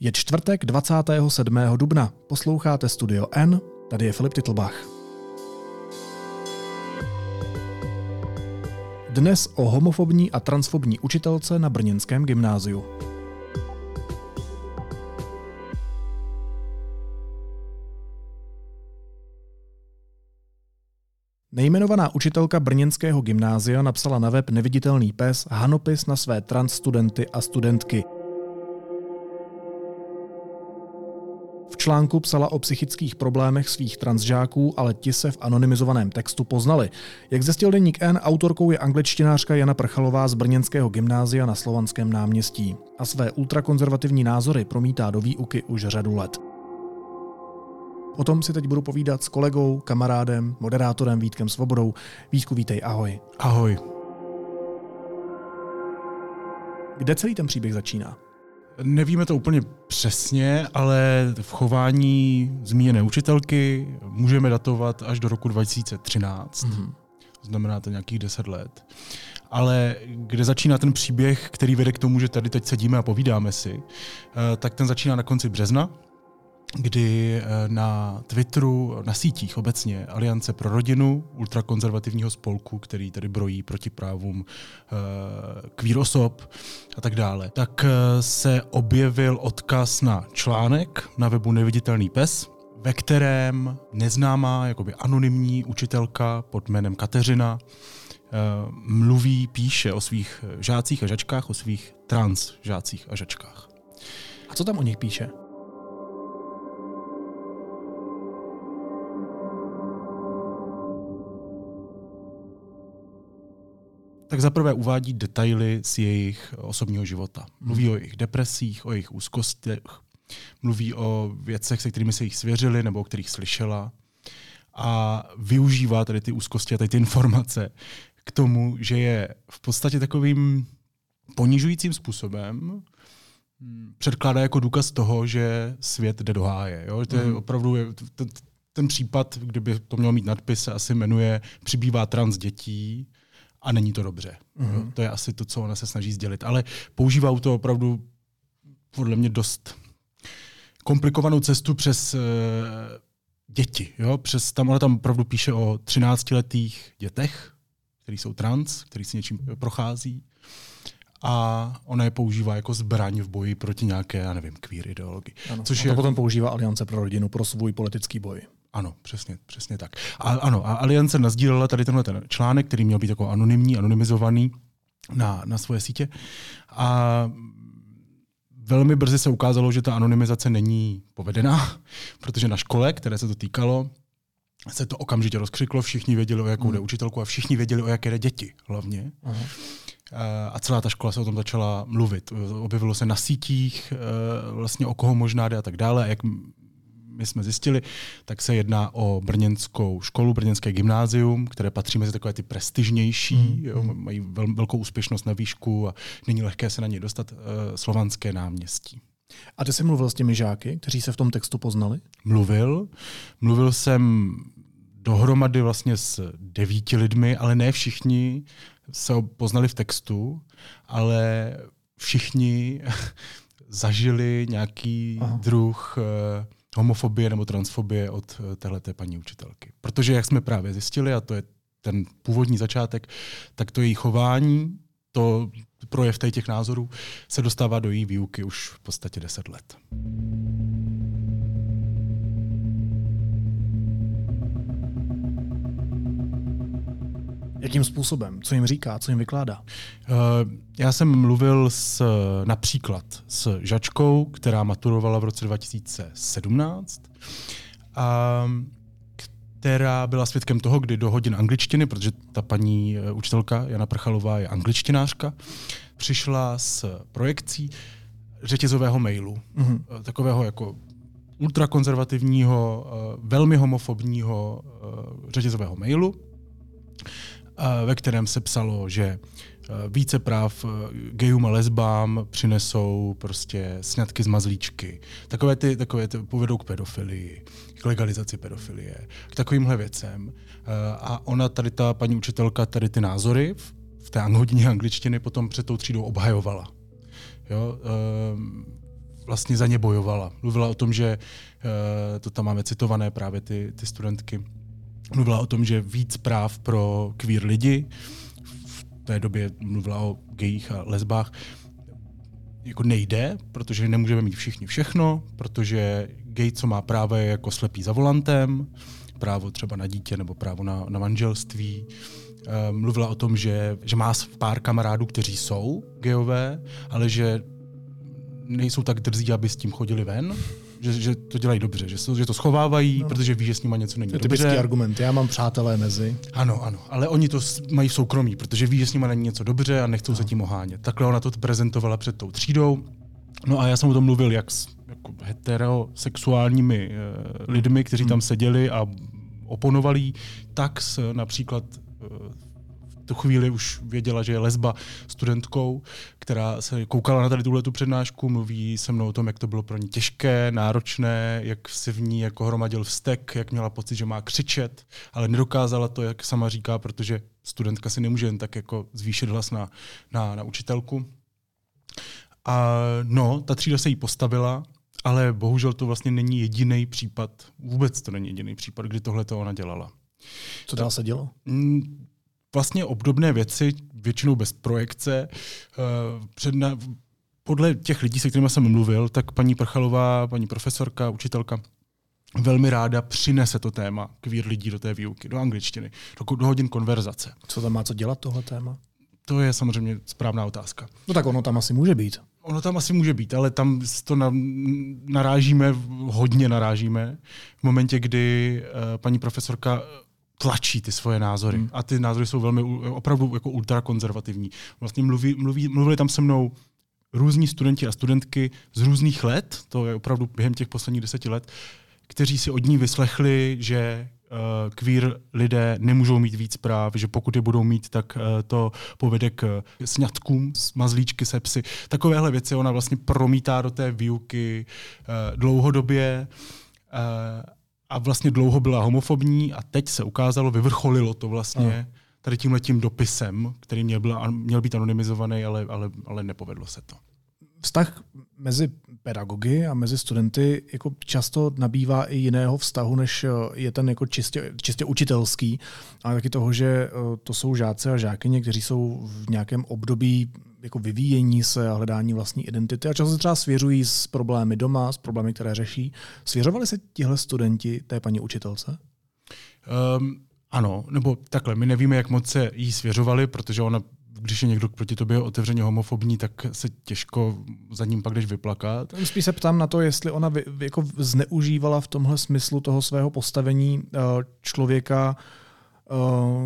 Je čtvrtek 27. dubna. Posloucháte Studio N, tady je Filip Titlbach. Dnes o homofobní a transfobní učitelce na brněnském gymnáziu. Nejmenovaná učitelka brněnského gymnázia napsala na web Neviditelný pes hanopis na své trans studenty a studentky – článku psala o psychických problémech svých transžáků, ale ti se v anonymizovaném textu poznali. Jak zjistil deník N, autorkou je angličtinářka Jana Prchalová z Brněnského gymnázia na Slovanském náměstí. A své ultrakonzervativní názory promítá do výuky už řadu let. O tom si teď budu povídat s kolegou, kamarádem, moderátorem Vítkem Svobodou. Vítku, vítej, ahoj. Ahoj. Kde celý ten příběh začíná? Nevíme to úplně přesně, ale v chování zmíněné učitelky můžeme datovat až do roku 2013. Mm-hmm. Znamená to nějakých deset let. Ale kde začíná ten příběh, který vede k tomu, že tady teď sedíme a povídáme si, eh, tak ten začíná na konci března, kdy eh, na Twitteru, na sítích obecně Aliance pro rodinu, ultrakonzervativního spolku, který tady brojí proti právům kvír eh, osob a tak dále, tak eh, se objevil odkaz na článek na webu Neviditelný pes, ve kterém neznámá, jakoby anonymní učitelka pod jménem Kateřina mluví, píše o svých žácích a žačkách, o svých trans žácích a žačkách. A co tam o nich píše? Tak zaprvé uvádí detaily z jejich osobního života. Mluví o jejich depresích, o jejich úzkostech, mluví o věcech, se kterými se jich svěřili nebo o kterých slyšela a využívá tady ty úzkosti a tady ty informace k tomu, že je v podstatě takovým ponižujícím způsobem hm, předkládá jako důkaz toho, že svět jde do háje. Jo? To je mm. opravdu ten, ten případ, kdyby to mělo mít nadpis, se asi jmenuje Přibývá trans dětí a není to dobře. Mm-hmm. To je asi to, co ona se snaží sdělit. Ale používá to opravdu podle mě dost komplikovanou cestu přes uh, děti. Jo? Přes, tam ona tam opravdu píše o 13-letých dětech, kteří jsou trans, kteří si něčím prochází. A ona je používá jako zbraň v boji proti nějaké, já nevím, queer ideologii. Ano, což a to je potom používá Aliance pro rodinu pro svůj politický boj. Ano, přesně, přesně tak. A, ano, a Aliance nazdílela tady tenhle ten článek, který měl být jako anonymní, anonymizovaný na, na svoje sítě. A velmi brzy se ukázalo, že ta anonymizace není povedená, protože na škole, které se to týkalo, se to okamžitě rozkřiklo, všichni věděli, o jakou jde mm. učitelku a všichni věděli, o jaké jde děti hlavně. Uh-huh. A celá ta škola se o tom začala mluvit. Objevilo se na sítích, eh, vlastně o koho možná jde a tak dále. A jak my jsme zjistili, tak se jedná o brněnskou školu, brněnské gymnázium, které patří mezi takové ty prestižnější, mm. jo, mají vel, velkou úspěšnost na výšku a není lehké se na ně dostat, uh, slovanské náměstí. A ty jsi mluvil s těmi žáky, kteří se v tom textu poznali? Mluvil. Mluvil jsem dohromady vlastně s devíti lidmi, ale ne všichni se poznali v textu, ale všichni zažili nějaký Aha. druh uh, homofobie nebo transfobie od eh, téhleté paní učitelky. Protože, jak jsme právě zjistili, a to je ten původní začátek, tak to její chování, to projev těch názorů se dostává do její výuky už v podstatě 10 let. Jakým způsobem? Co jim říká? Co jim vykládá? Uh, já jsem mluvil s, například s žačkou, která maturovala v roce 2017 a která byla svědkem toho, kdy do hodin angličtiny, protože ta paní eh, učitelka Jana Prchalová je angličtinářka, přišla s projekcí řetězového mailu. Mm-hmm. Takového jako ultrakonzervativního, velmi homofobního řetězového mailu, ve kterém se psalo, že e, více práv e, gejům a lesbám přinesou prostě sňatky z mazlíčky. Takové ty, takové ty povedou k pedofilii, k legalizaci pedofilie, k takovýmhle věcem. E, a ona tady, ta paní učitelka, tady ty názory v, té hodině angličtiny potom před tou třídou obhajovala. Jo? vlastně za ně bojovala. Mluvila o tom, že to tam máme citované právě ty, ty studentky. Mluvila o tom, že víc práv pro queer lidi, v té době mluvila o gejích a lesbách, jako nejde, protože nemůžeme mít všichni všechno, protože gay, co má právo, je jako slepý za volantem, právo třeba na dítě nebo právo na, na manželství. Um, mluvila o tom, že, že má pár kamarádů, kteří jsou gejové, ale že nejsou tak drzí, aby s tím chodili ven, že, že to dělají dobře, že, že to schovávají, no. protože ví, že s nimi něco není je to dobře. argument, já mám přátelé mezi. Ano, ano, ale oni to mají v soukromí, protože ví, že s nimi není něco dobře a nechcou no. se tím ohánět. Takhle ona to prezentovala před tou třídou. No a já jsem o tom mluvil jak s jako heterosexuálními uh, lidmi, kteří hmm. tam seděli a oponovali, tak s například uh, tu chvíli už věděla, že je lesba studentkou, která se koukala na tady tuhle tu přednášku, mluví se mnou o tom, jak to bylo pro ní těžké, náročné, jak se v ní jako hromadil vztek, jak měla pocit, že má křičet, ale nedokázala to, jak sama říká, protože studentka si nemůže jen tak jako zvýšit hlas na, na, na učitelku. A no, ta třída se jí postavila, ale bohužel to vlastně není jediný případ, vůbec to není jediný případ, kdy tohle to ona dělala. Co dál se dělo? Vlastně obdobné věci, většinou bez projekce. Eh, Předna, podle těch lidí, se kterými jsem mluvil, tak paní Prchalová, paní profesorka, učitelka, velmi ráda přinese to téma queer lidí do té výuky, do angličtiny, do, do hodin konverzace. Co tam má co dělat tohle téma? To je samozřejmě správná otázka. No tak ono tam asi může být. Ono tam asi může být, ale tam to na, narážíme, hodně narážíme, v momentě, kdy uh, paní profesorka tlačí ty svoje názory. Hmm. A ty názory jsou velmi opravdu jako ultrakonzervativní. Vlastně mluví, mluví, mluvili tam se mnou různí studenti a studentky z různých let, to je opravdu během těch posledních deseti let, kteří si od ní vyslechli, že uh, queer lidé nemůžou mít víc práv, že pokud je budou mít, tak uh, to povede k sňatkům, mazlíčky, sepsy. Takovéhle věci ona vlastně promítá do té výuky uh, dlouhodobě. Uh, a vlastně dlouho byla homofobní a teď se ukázalo, vyvrcholilo to vlastně tady tímhle tím dopisem, který měl, byl, měl být anonymizovaný, ale, ale, ale nepovedlo se to. Vztah mezi pedagogy a mezi studenty jako často nabývá i jiného vztahu, než je ten jako čistě, čistě učitelský, ale taky toho, že eh, to jsou žáci a žákyně, kteří jsou v nějakém období jako vyvíjení se a hledání vlastní identity a často se třeba svěřují s problémy doma, s problémy, které řeší. Svěřovali se tihle studenti té paní učitelce? Um, ano, nebo takhle, my nevíme, jak moc se jí svěřovali, protože ona když je někdo proti tobě otevřeně homofobní, tak se těžko za ním pak jdeš vyplakat. Spíš se ptám na to, jestli ona vy, jako zneužívala v tomhle smyslu toho svého postavení uh, člověka, Eh,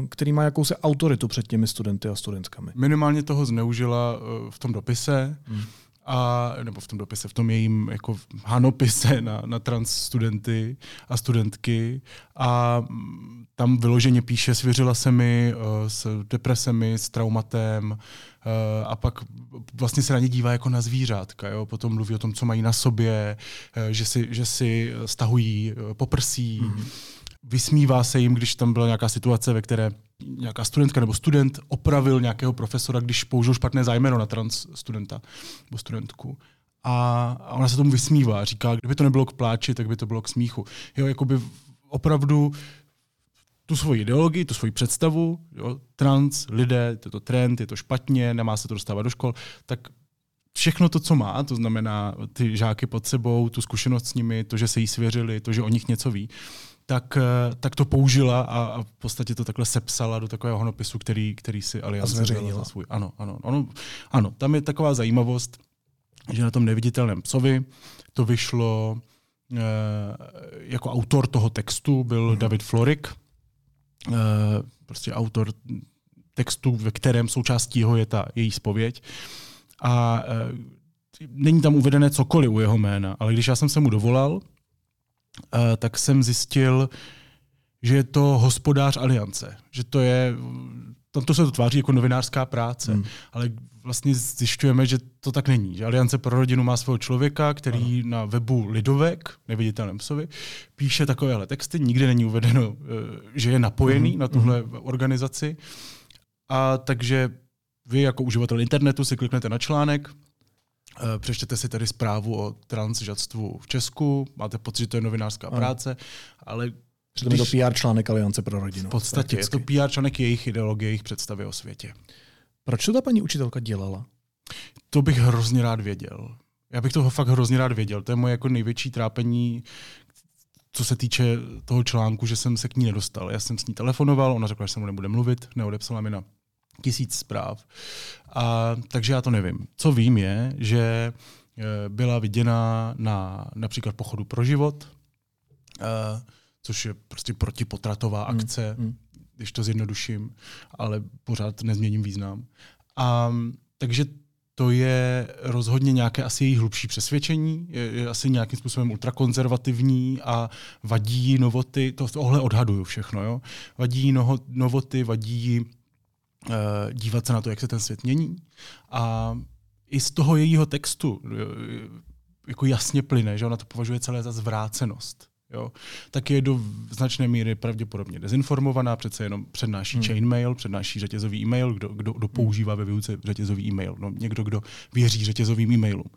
který má jakousi autoritu před těmi studenty a studentkami. Minimálně toho zneužila eh, v tom dopise, hmm. a, nebo v tom dopise, v tom jejím jako hanopise na, na trans studenty a studentky a mm, tam vyloženě píše, svěřila se mi uh, s depresemi, s traumatem a pak vlastně se na ně dívá jako na zvířátka. Jo? Potom mluví o tom, co mají na sobě, že, si, že si stahují poprsí. Mm-hmm vysmívá se jim, když tam byla nějaká situace, ve které nějaká studentka nebo student opravil nějakého profesora, když použil špatné zájmeno na trans studenta nebo studentku. A ona se tomu vysmívá, říká, kdyby to nebylo k pláči, tak by to bylo k smíchu. Jo, jakoby opravdu tu svoji ideologii, tu svoji představu, jo, trans, lidé, je to trend, je to špatně, nemá se to dostávat do škol, tak všechno to, co má, to znamená ty žáky pod sebou, tu zkušenost s nimi, to, že se jí svěřili, to, že o nich něco ví, tak, eh, tak to použila a, a v podstatě to takhle sepsala do takového honopisu, který, který si Aliance zveřejnila za svůj. Ano, ano, ano, ano, tam je taková zajímavost, že na tom neviditelném psovi to vyšlo e, jako autor toho textu byl hmm. David Florik, e, prostě autor textu, ve kterém součástí jeho je ta její spověď. A není tam uvedené cokoliv u jeho jména, ale když já jsem se mu dovolal, Eh, tak jsem zjistil, že je to hospodář aliance. Že to je, tam to se to tváří jako novinářská práce, hmm. ale vlastně zjišťujeme, že to tak není. Že Aliance pro rodinu má svého člověka, který ano. na webu Lidovek, neviditelném psovi, píše takovéhle texty. Nikde není uvedeno, eh, že je napojený hmm. na tuhle hmm. organizaci. A takže vy jako uživatel internetu si kliknete na článek, Eh, přečtěte si tady zprávu o transžadstvu v Česku, máte pocit, že to je novinářská ano. práce, ale Přitom je to PR článek Aliance pro rodinu. V podstatě prakticky. je to PR článek jejich ideologie, jejich představy o světě. Proč to ta paní učitelka dělala? To bych hrozně rád věděl. Já bych toho fakt hrozně rád věděl. To je moje jako největší trápení, co se týče toho článku, že jsem se k ní nedostal. Já jsem s ní telefonoval, ona řekla, že se mu nebude mluvit, neodepsala mi na tisíc zpráv. A, takže já to nevím. Co vím je, že eh, byla viděna na například pochodu pro život, uh, což je prostě protipotratová hmm, akce, mm, mm. když to zjednoduším, ale pořád nezměním význam. A, takže to je rozhodně nějaké asi její hlubší přesvědčení, je, je asi nějakým způsobem ultrakonzervativní a vadí novoty, to tohle odhaduju všechno, jo? vadí noho, novoty, vadí dívat se na to, jak se ten svět mění a i z toho jejího textu jako jasně plyne, že ona to považuje celé za zvrácenost. Jo, tak je do značné míry pravděpodobně dezinformovaná, přece jenom přednáší hmm. chainmail, přednáší řetězový e-mail, kdo, kdo, kdo používá ve výuce řetězový e-mail, no, někdo, kdo věří řetězovým e-mailům.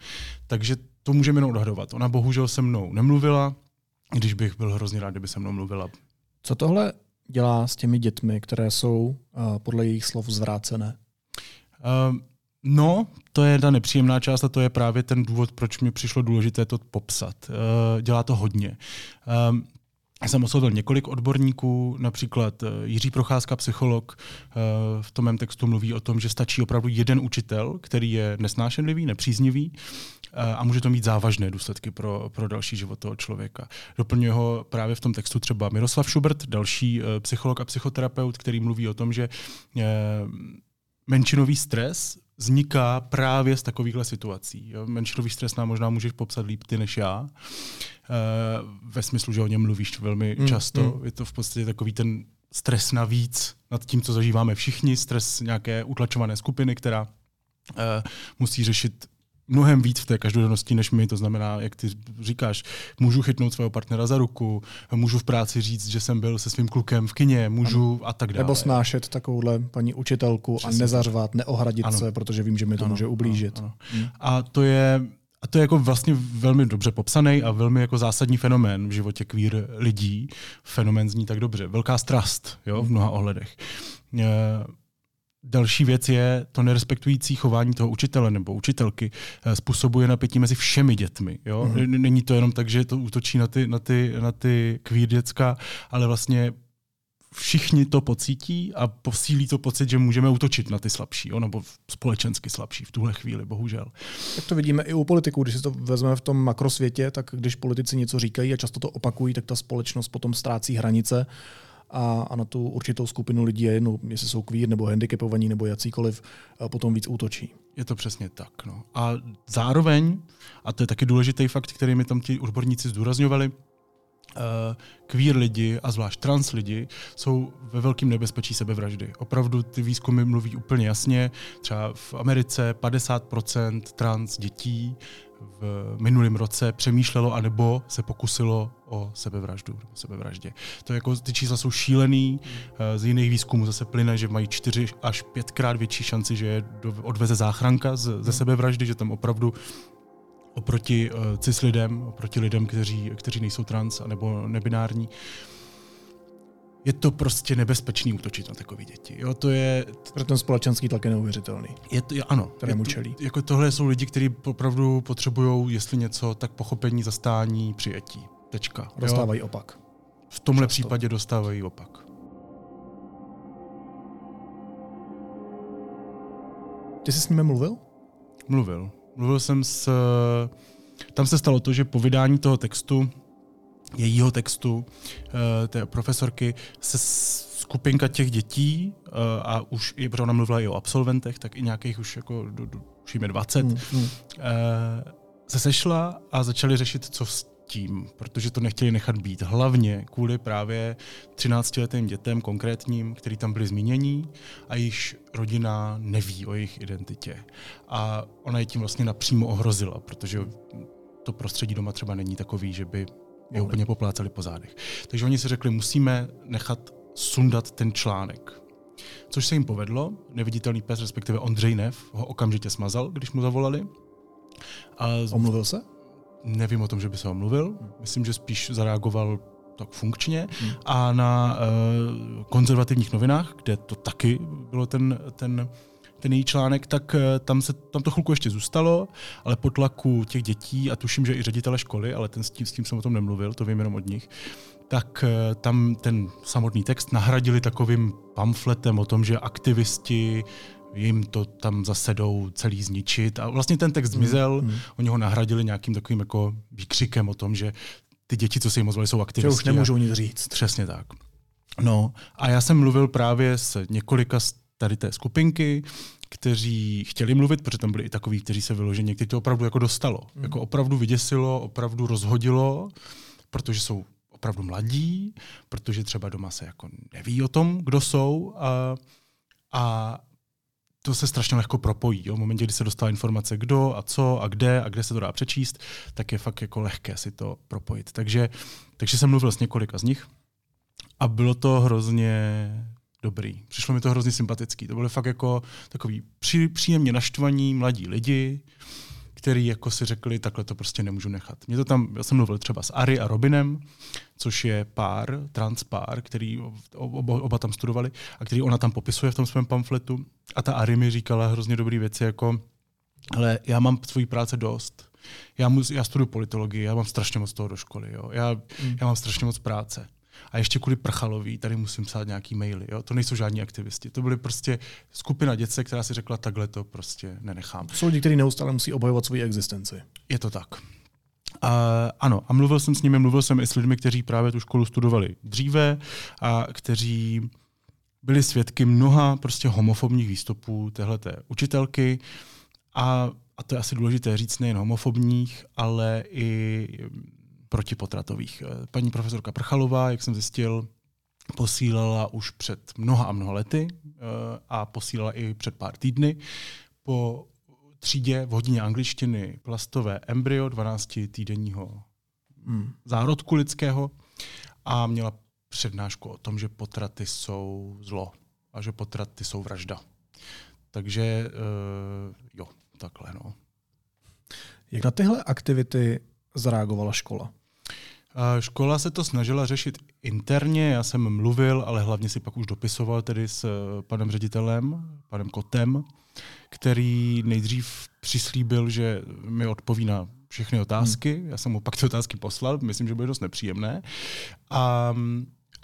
Takže to můžeme jenom odhadovat. Ona bohužel se mnou nemluvila, když bych byl hrozně rád, kdyby se mnou mluvila. Co tohle dělá s těmi dětmi, které jsou uh, podle jejich slov zvrácené? Uh, No, to je ta nepříjemná část a to je právě ten důvod, proč mi přišlo důležité to popsat. Uh, dělá to hodně. Jsem oslovil několik odborníků, například eh, Jiří Procházka, psycholog, eh, v tom mém textu mluví o tom, že stačí opravdu jeden učitel, který je nesnášenlivý, nepříznivý a může to mít závažné důsledky pro, pro další život toho člověka. Doplňuje ho právě v tom textu třeba Miroslav Schubert, další psycholog a psychoterapeut, který mluví o tom, že menšinový stres vzniká právě z takovýchhle situací. Menšinový stres nám možná můžeš popsat líp ty než já. E, ve smyslu, že o něm mluvíš velmi mm, často. Mm. Je to v podstatě takový ten stres navíc nad tím, co zažíváme všichni, stres nějaké utlačované skupiny, která e, musí řešit mnohem víc v té každodennosti než my. To znamená, jak ty říkáš, můžu chytnout svého partnera za ruku, můžu v práci říct, že jsem byl se svým klukem v kině, můžu ano. a tak dále. Nebo snášet takovouhle paní učitelku Přesně. a nezařvat, neohradit ano. se, protože vím, že mi to ano, může ublížit. Ano, ano. Hmm. A to je a to je jako vlastně velmi dobře popsaný a velmi jako zásadní fenomén v životě queer lidí. Fenomén zní tak dobře. Velká strast jo, v mnoha ohledech. Další věc je to nerespektující chování toho učitele nebo učitelky eh, způsobuje napětí mezi všemi dětmi. Jo? Mm-hmm. Není to jenom tak, že to útočí na ty, na ty, na ty queer děcka, ale vlastně všichni to pocítí a posílí to pocit, že můžeme útočit na ty slabší, jo? nebo společensky slabší v tuhle chvíli, bohužel. Tak to vidíme i u politiků, když si to vezmeme v tom makrosvětě, tak když politici něco říkají a často to opakují, tak ta společnost potom ztrácí hranice a, a na tu určitou skupinu lidí je jestli jsou queer nebo handicapovaní nebo jakýkoliv, potom víc útočí. Je to přesně tak. No. A zároveň, a to je taky důležitý fakt, který mi tam ti odborníci zdůrazňovali, queer lidi a zvlášť trans lidi jsou ve velkém nebezpečí sebevraždy. Opravdu ty výzkumy mluví úplně jasně. Třeba v Americe 50% trans dětí v minulém roce přemýšlelo anebo se pokusilo o sebevraždu nebo sebevraždě. To jako, ty čísla jsou šílený, eh, z jiných výzkumů zase plyne, že mají čtyři až pětkrát větší šanci, že je odveze záchranka z, ze sebevraždy, že tam opravdu oproti uh, cis lidem, oproti lidem, kteří, kteří nejsou trans nebo nebinární, je to prostě nebezpečný útočit na takové děti. Jo, to je... Pro ten společenský tlak je neuvěřitelný. Je to, je, ano. Kterému čelí. Jako tohle jsou lidi, kteří opravdu potřebují, jestli něco, tak pochopení, zastání, přijetí. Tečka. Dostávají jo? opak. V tomhle Často. případě dostávají opak. Ty jsi s nimi mluvil? Mluvil. Mluvil jsem s... Tam se stalo to, že po vydání toho textu jejího textu, eh, té profesorky, se skupinka těch dětí, eh, a už i, protože ona mluvila i o absolventech, tak i nějakých už jako, už jim je 20, mm, mm. se sešla a začali řešit, co s tím, protože to nechtěli nechat být. Hlavně kvůli právě 13-letým dětem konkrétním, který tam byli zmínění a již rodina neví o jejich identitě. A ona je tím vlastně napřímo ohrozila, protože to prostředí doma třeba není takový, že by je úplně popláceli po zádech. Takže oni si řekli, musíme nechat sundat ten článek. Což se jim povedlo. Neviditelný pes, respektive Ondřej Nev, ho okamžitě smazal, když mu zavolali. A omluvil se? Nevím o tom, že by se omluvil. Myslím, že spíš zareagoval tak funkčně. Hmm. A na uh, konzervativních novinách, kde to taky bylo ten, ten ten její článek, tak eh, tam, se, tam to chvilku ještě zůstalo, ale po tlaku těch dětí, a tuším, že i ředitele školy, ale ten s tím, s tím jsem o tom nemluvil, to vím jenom od nich, tak eh, tam ten samotný text nahradili takovým pamfletem o tom, že aktivisti jim to tam zase jdou celý zničit. A vlastně ten text zmizel, mm, mm. oni ho nahradili nějakým takovým jako výkřikem o tom, že ty děti, co se jim ozvali, jsou aktivisti. Že už nemůžou nic říct. Přesně tak. No a já jsem mluvil právě s několika z tady té skupinky, kteří chtěli mluvit, protože tam byli i takový, kteří se vyložili, někteří to opravdu jako dostalo. Mm. Jako opravdu vyděsilo, opravdu rozhodilo, protože jsou opravdu mladí, protože třeba doma se jako neví o tom, kdo jsou a, a to se strašně lehko propojí. Jo? V momentě, kdy se dostala informace, kdo a co a kde a kde se to dá přečíst, tak je fakt jako lehké si to propojit. Takže, takže jsem mluvil s několika z nich a bylo to hrozně dobrý. Přišlo mi to hrozně sympatický. To byly fakt jako takový pří, příjemně naštvaní mladí lidi, který jako si řekli, takhle to prostě nemůžu nechat. Mě to tam, já jsem mluvil třeba s Ari a Robinem, což je pár, trans pár, který oba, oba tam studovali a který ona tam popisuje v tom svém pamfletu. A ta Ari mi říkala hrozně dobré věci, jako ale já mám svoji práce dost. Já, mus, já studuju politologii, já mám strašně moc toho do školy. Jo. Já, mm. já mám strašně moc práce. A ještě kvůli Prchalovi tady musím psát nějaký maily. Jo? To nejsou žádní aktivisti. To byly prostě skupina dětce, která si řekla, takhle to prostě nenechám. Jsou lidi, kteří neustále musí obhajovat svoji existenci. Je to tak. A, ano, a mluvil jsem s nimi, mluvil jsem i s lidmi, kteří právě tu školu studovali dříve a kteří byli svědky mnoha prostě homofobních výstupů téhleté učitelky a, a to je asi důležité říct nejen homofobních, ale i protipotratových. Eh, paní profesorka Prchalová, jak jsem zjistil, posílala už před mnoha a mnoha lety eh, a posílala i před pár týdny po třídě v hodině angličtiny plastové embryo 12 týdenního hmm. zárodku lidského a měla přednášku o tom, že potraty jsou zlo a že potraty jsou vražda. Takže uh, jo, takhle no. Jak na tyhle aktivity zareagovala škola? Škola se to snažila řešit interně, já jsem mluvil, ale hlavně si pak už dopisoval tedy s eh, panem ředitelem, panem Kotem, který nejdřív přislíbil, že mi odpoví na všechny otázky. Hmm. Já jsem mu pak ty otázky poslal, myslím, že bude dost nepříjemné. A,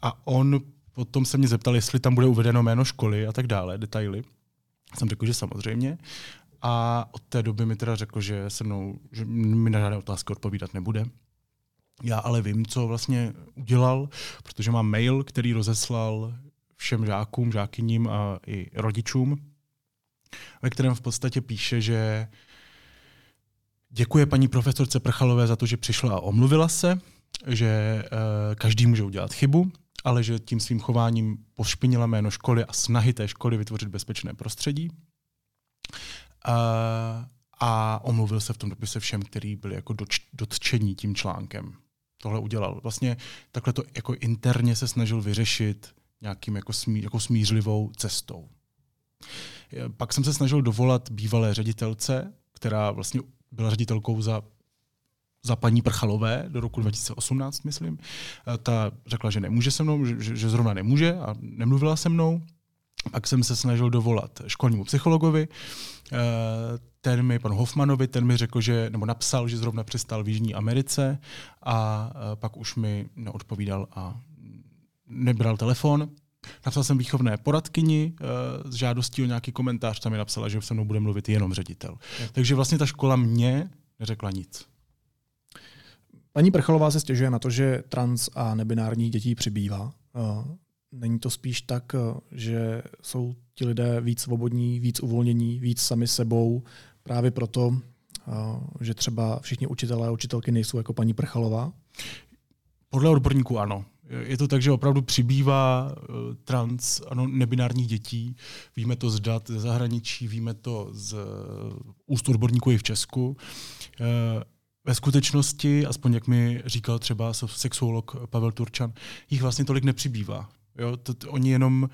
a on potom se mě zeptal, jestli tam bude uvedeno jméno školy a tak dále, detaily. Jsem řekl, že samozřejmě. A od té doby mi teda řekl, že se mnou, že mi na žádné otázky odpovídat nebude. Já ale vím, co vlastně udělal, protože mám mail, který rozeslal všem žákům, žákyním a i rodičům, ve kterém v podstatě píše, že děkuje paní profesorce Prchalové za to, že přišla a omluvila se, že e, každý může udělat chybu, ale že tím svým chováním pošpinila jméno školy a snahy té školy vytvořit bezpečné prostředí. E, a omluvil se v tom dopise všem, kteří byli jako dotčení tím článkem tohle udělal. Vlastně takhle to jako interně se snažil vyřešit nějakým jako, smí, jako smířlivou cestou. Pak jsem se snažil dovolat bývalé ředitelce, která vlastně byla ředitelkou za, za paní Prchalové do roku 2018, myslím. Ta řekla, že nemůže se mnou, že, že zrovna nemůže a nemluvila se mnou. Pak jsem se snažil dovolat školnímu psychologovi, ten mi, pan Hoffmanovi, ten mi řekl, že, nebo napsal, že zrovna přestal v Jižní Americe a eh, pak už mi neodpovídal a nebral telefon. Napsal jsem výchovné poradkyni uh, s žádostí o nějaký komentář, tam mi napsala, že se mnou bude mluvit jenom ředitel. Takže vlastně ta škola mě neřekla nic. Paní Prchalová se stěžuje na to, že trans a nebinárních dětí přibývá. Není to spíš tak, eh, že jsou ti lidé víc svobodní, víc uvolnění, víc sami sebou, právě proto, eh, že třeba všichni učitelé a učitelky nejsou jako paní Prchalová? Podle odborníků ano. Je to tak, že opravdu přibývá eh, trans, ano, nebinárních dětí. Víme to z dat ze zahraničí, víme to z úst odborníků i v Česku. Ve skutečnosti, aspoň jak mi říkal třeba sexuolog Pavel Turčan, jich vlastně tolik nepřibývá. Jo, to, to, oni jenom,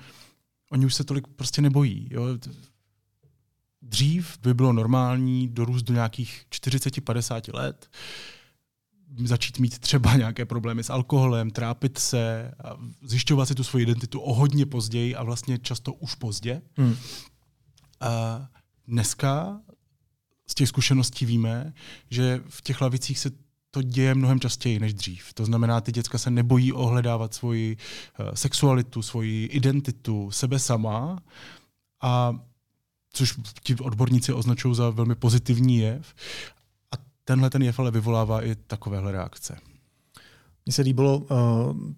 oni už se tolik prostě nebojí. Jo. dřív by bylo normální dorůst do nějakých 40-50 let, začít mít třeba nějaké problémy s alkoholem, trápit se, a zjišťovat si tu svoji identitu o hodně později a vlastně často už pozdě. Hmm. A dneska z těch zkušeností víme, že v těch lavicích se to děje mnohem častěji než dřív. To znamená, ty děcka se nebojí ohledávat svoji uh, sexualitu, svoji identitu, sebe sama, a což ti odborníci označují za velmi pozitivní jev. A tenhle ten jev ale vyvolává i takovéhle reakce. Mně se líbilo uh,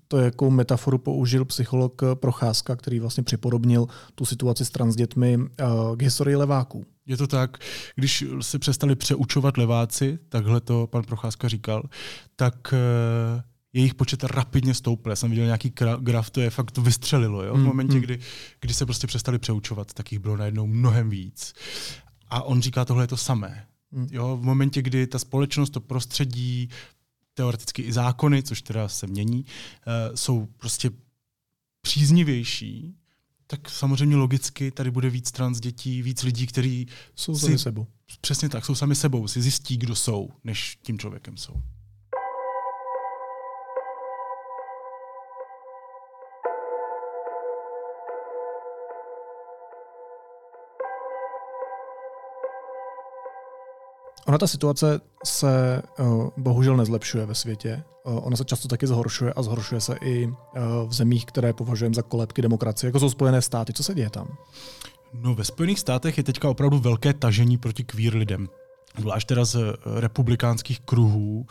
to, jakou metaforu použil psycholog Procházka, který vlastně připodobnil tu situaci s transdětmi uh, k historii leváků. Je to tak, když se přestali přeučovat leváci, takhle to pan Procházka říkal, tak jejich počet rapidně stoupl. Já jsem viděl nějaký graf, to je fakt, to vystřelilo. Jo? V hmm, momentě, hmm. kdy, kdy se prostě přestali přeučovat, tak jich bylo najednou mnohem víc. A on říká, tohle je to samé. Hmm. Jo? V momentě, kdy ta společnost, to prostředí, teoreticky i zákony, což teda se mění, uh, jsou prostě příznivější, tak samozřejmě logicky tady bude víc trans dětí, víc lidí, kteří jsou sami sebou. Přesně tak, jsou sami sebou, si zjistí, kdo jsou, než tím člověkem jsou. Ona ta situace se uh, bohužel nezlepšuje ve světě. Uh, ona se často taky zhoršuje a zhoršuje se i uh, v zemích, které považujeme za kolebky demokracie, jako jsou Spojené státy. Co se děje tam? No ve Spojených státech je teďka opravdu velké tažení proti queer lidem zvlášť teda z republikánských kruhů.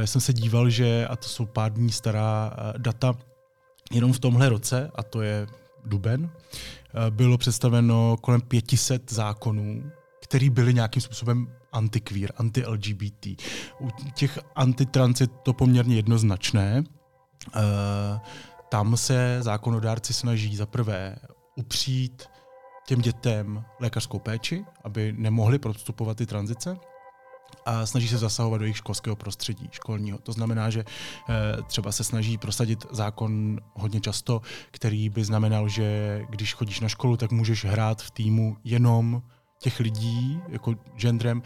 Já jsem se díval, že, a to jsou pár dní stará data, jenom v tomhle roce, a to je duben, bylo představeno kolem 500 zákonů, které byly nějakým způsobem anti-queer, anti-LGBT. U těch antitrans je to poměrně jednoznačné. Uh, tam se zákonodárci snaží za prvé upřít těm dětem lékařskou péči, aby nemohli prostupovat ty tranzice a snaží se zasahovat do jejich školského prostředí, školního. To znamená, že e, třeba se snaží prosadit zákon hodně často, který by znamenal, že když chodíš na školu, tak můžeš hrát v týmu jenom těch lidí, jako genderem,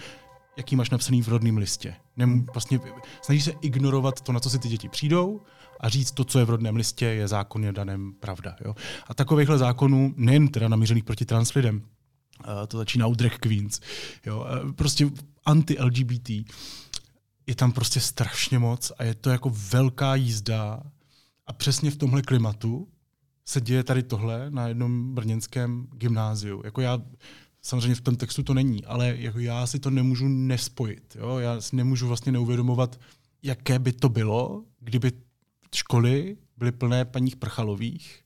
jaký máš napsaný v rodném listě. Nem, vlastně snaží se ignorovat to, na co si ty děti přijdou a říct to, co je v rodném listě, je zákonně daném pravda. Jo? A takovýchhle zákonů, nejen teda namířených proti trans lidem, to začíná u drag queens, jo? prostě anti-LGBT, je tam prostě strašně moc a je to jako velká jízda a přesně v tomhle klimatu se děje tady tohle na jednom brněnském gymnáziu. Jako já Samozřejmě v tom textu to není, ale jako já si to nemůžu nespojit. Jo? Já si nemůžu vlastně neuvědomovat, jaké by to bylo, kdyby školy byly plné paních prchalových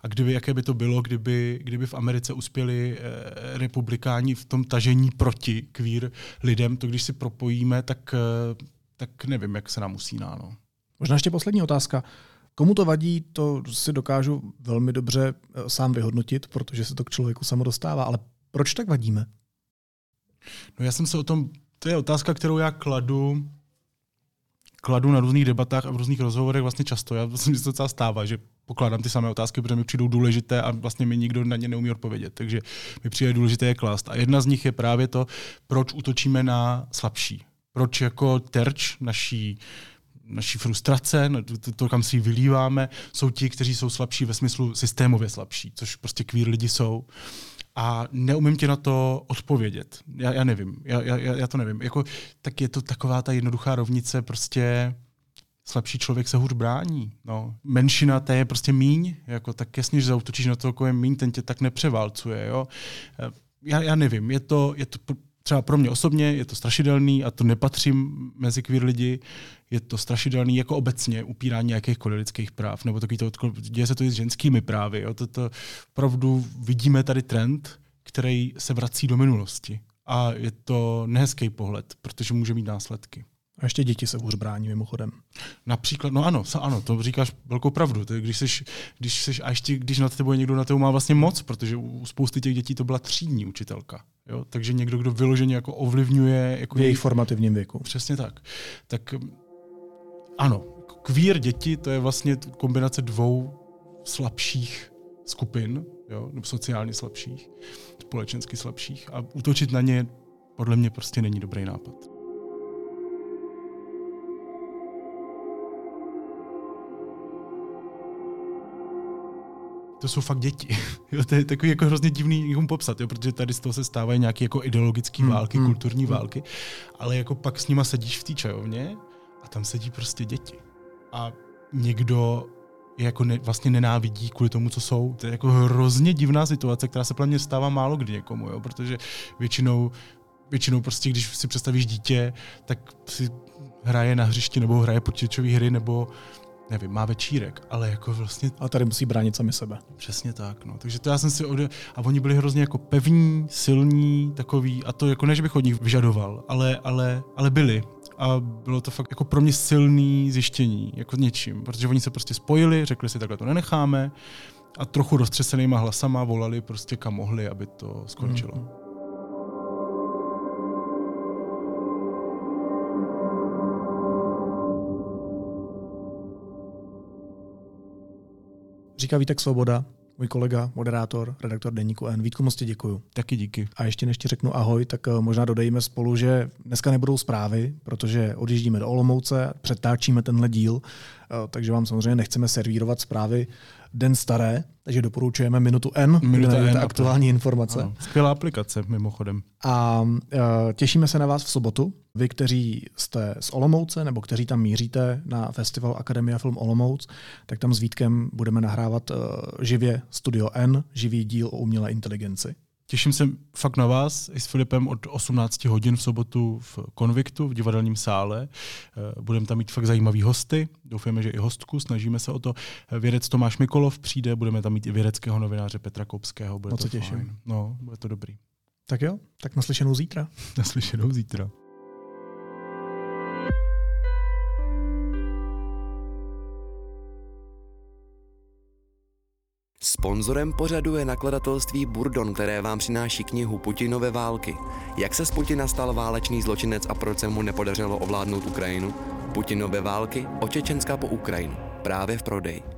a kdyby, jaké by to bylo, kdyby, kdyby v Americe uspěli eh, republikáni v tom tažení proti queer lidem, to když si propojíme, tak, eh, tak nevím, jak se nám usíná. No. Možná ještě poslední otázka. Komu to vadí, to si dokážu velmi dobře eh, sám vyhodnotit, protože se to k člověku samo dostává, ale proč tak vadíme? No já jsem se o tom, to je otázka, kterou já kladu, kladu na různých debatách a v různých rozhovorech vlastně často. Já že se to docela stává, že pokládám ty samé otázky, protože mi přijdou důležité a vlastně mi nikdo na ně neumí odpovědět. Takže mi přijde důležité je klást. A jedna z nich je právě to, proč útočíme na slabší. Proč jako terč naší naší frustrace, to, to, kam si ji vylíváme, jsou ti, kteří jsou slabší ve smyslu systémově slabší, což prostě queer lidi jsou a neumím ti na to odpovědět. Já, já nevím, já, já, já to nevím. Jako, tak je to taková ta jednoduchá rovnice, prostě slabší člověk se hůř brání. No. Menšina té je prostě míň, jako, tak jasně, že zautočíš na to, jako je míň, ten tě tak nepřeválcuje. Jo. Já, já nevím, je to, je to třeba pro mě osobně je to strašidelný a to nepatřím mezi queer lidi, je to strašidelný jako obecně upírání jakýchkoliv lidských práv, nebo takový to, děje se to i s ženskými právy. Jo. To, to, opravdu vidíme tady trend, který se vrací do minulosti. A je to nehezký pohled, protože může mít následky. A ještě děti se hůř brání mimochodem. Například, no ano, ano, to říkáš velkou pravdu. To je, když seš, když seš, a ještě když nad tebou někdo na tebou má vlastně moc, protože u spousty těch dětí to byla třídní učitelka. Jo? Takže někdo, kdo vyloženě jako ovlivňuje... Jako v jejich formativním věku. Přesně tak. Tak ano, queer děti, to je vlastně kombinace dvou slabších skupin, jo, nebo sociálně slabších, společensky slabších a útočit na ně podle mě prostě není dobrý nápad. to jsou fakt děti. Jo, to je takový jako hrozně divný jim popsat, jo, protože tady z toho se stávají nějaké jako ideologické hmm, války, hmm, kulturní hmm. války, ale jako pak s nima sedíš v té čajovně a tam sedí prostě děti. A někdo je jako ne, vlastně nenávidí kvůli tomu, co jsou. To je jako hrozně divná situace, která se podle mě stává málo kdy někomu, jo, protože většinou většinou prostě, když si představíš dítě, tak si hraje na hřišti nebo hraje počítačové hry nebo nevím, má večírek, ale jako vlastně... A tady musí bránit sami sebe. Přesně tak, no. Takže to já jsem si ode... A oni byli hrozně jako pevní, silní, takový, a to jako ne, že bych od nich vyžadoval, ale, ale, ale byli. A bylo to fakt jako pro mě silný zjištění, jako něčím, protože oni se prostě spojili, řekli si, takhle to nenecháme a trochu roztřesenýma hlasama volali prostě kam mohli, aby to skončilo. Mm-hmm. Říká Vítek Svoboda, můj kolega, moderátor, redaktor Deníku N. Vítku, moc ti děkuju. Taky díky. A ještě než ti řeknu ahoj, tak eh, možná dodejíme spolu, že dneska nebudou zprávy, protože odjíždíme do Olomouce, přetáčíme tenhle díl, takže vám samozřejmě nechceme servírovat zprávy den staré, takže doporučujeme Minutu N, Minuta kde N aktuální informace. Ano, skvělá aplikace mimochodem. A uh, těšíme se na vás v sobotu. Vy, kteří jste z Olomouce nebo kteří tam míříte na festival Akademia Film Olomouc, tak tam s Vítkem budeme nahrávat uh, živě Studio N, živý díl o umělé inteligenci. Těším se fakt na vás i s Filipem od 18 hodin v sobotu v Konviktu, v divadelním sále. Eh, budeme tam mít fakt zajímavý hosty, doufáme, že i hostku, snažíme se o to. Eh, vědec Tomáš Mikolov přijde, budeme tam mít i vědeckého novináře Petra Kopského. Bude Moc to těším. Fajn. No, bude to dobrý. Tak jo, tak naslyšenou zítra. Naslyšenou zítra. Sponzorem pořadu je nakladatelství Burdon, které vám přináší knihu Putinové války. Jak se z Putina stal válečný zločinec a proč se mu nepodařilo ovládnout Ukrajinu? Putinové války od Čečenska po Ukrajinu. Právě v prodeji.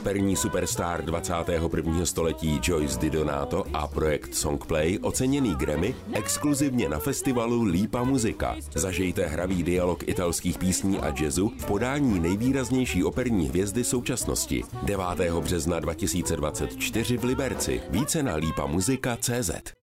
Operní superstar 21. století Joyce Didonato a projekt Songplay oceněný Grammy exkluzivně na festivalu Lípa muzika. Zažijte hravý dialog italských písní a jazzu v podání nejvýraznější operní hvězdy současnosti. 9. března 2024 v Liberci. Více na lípamuzika.cz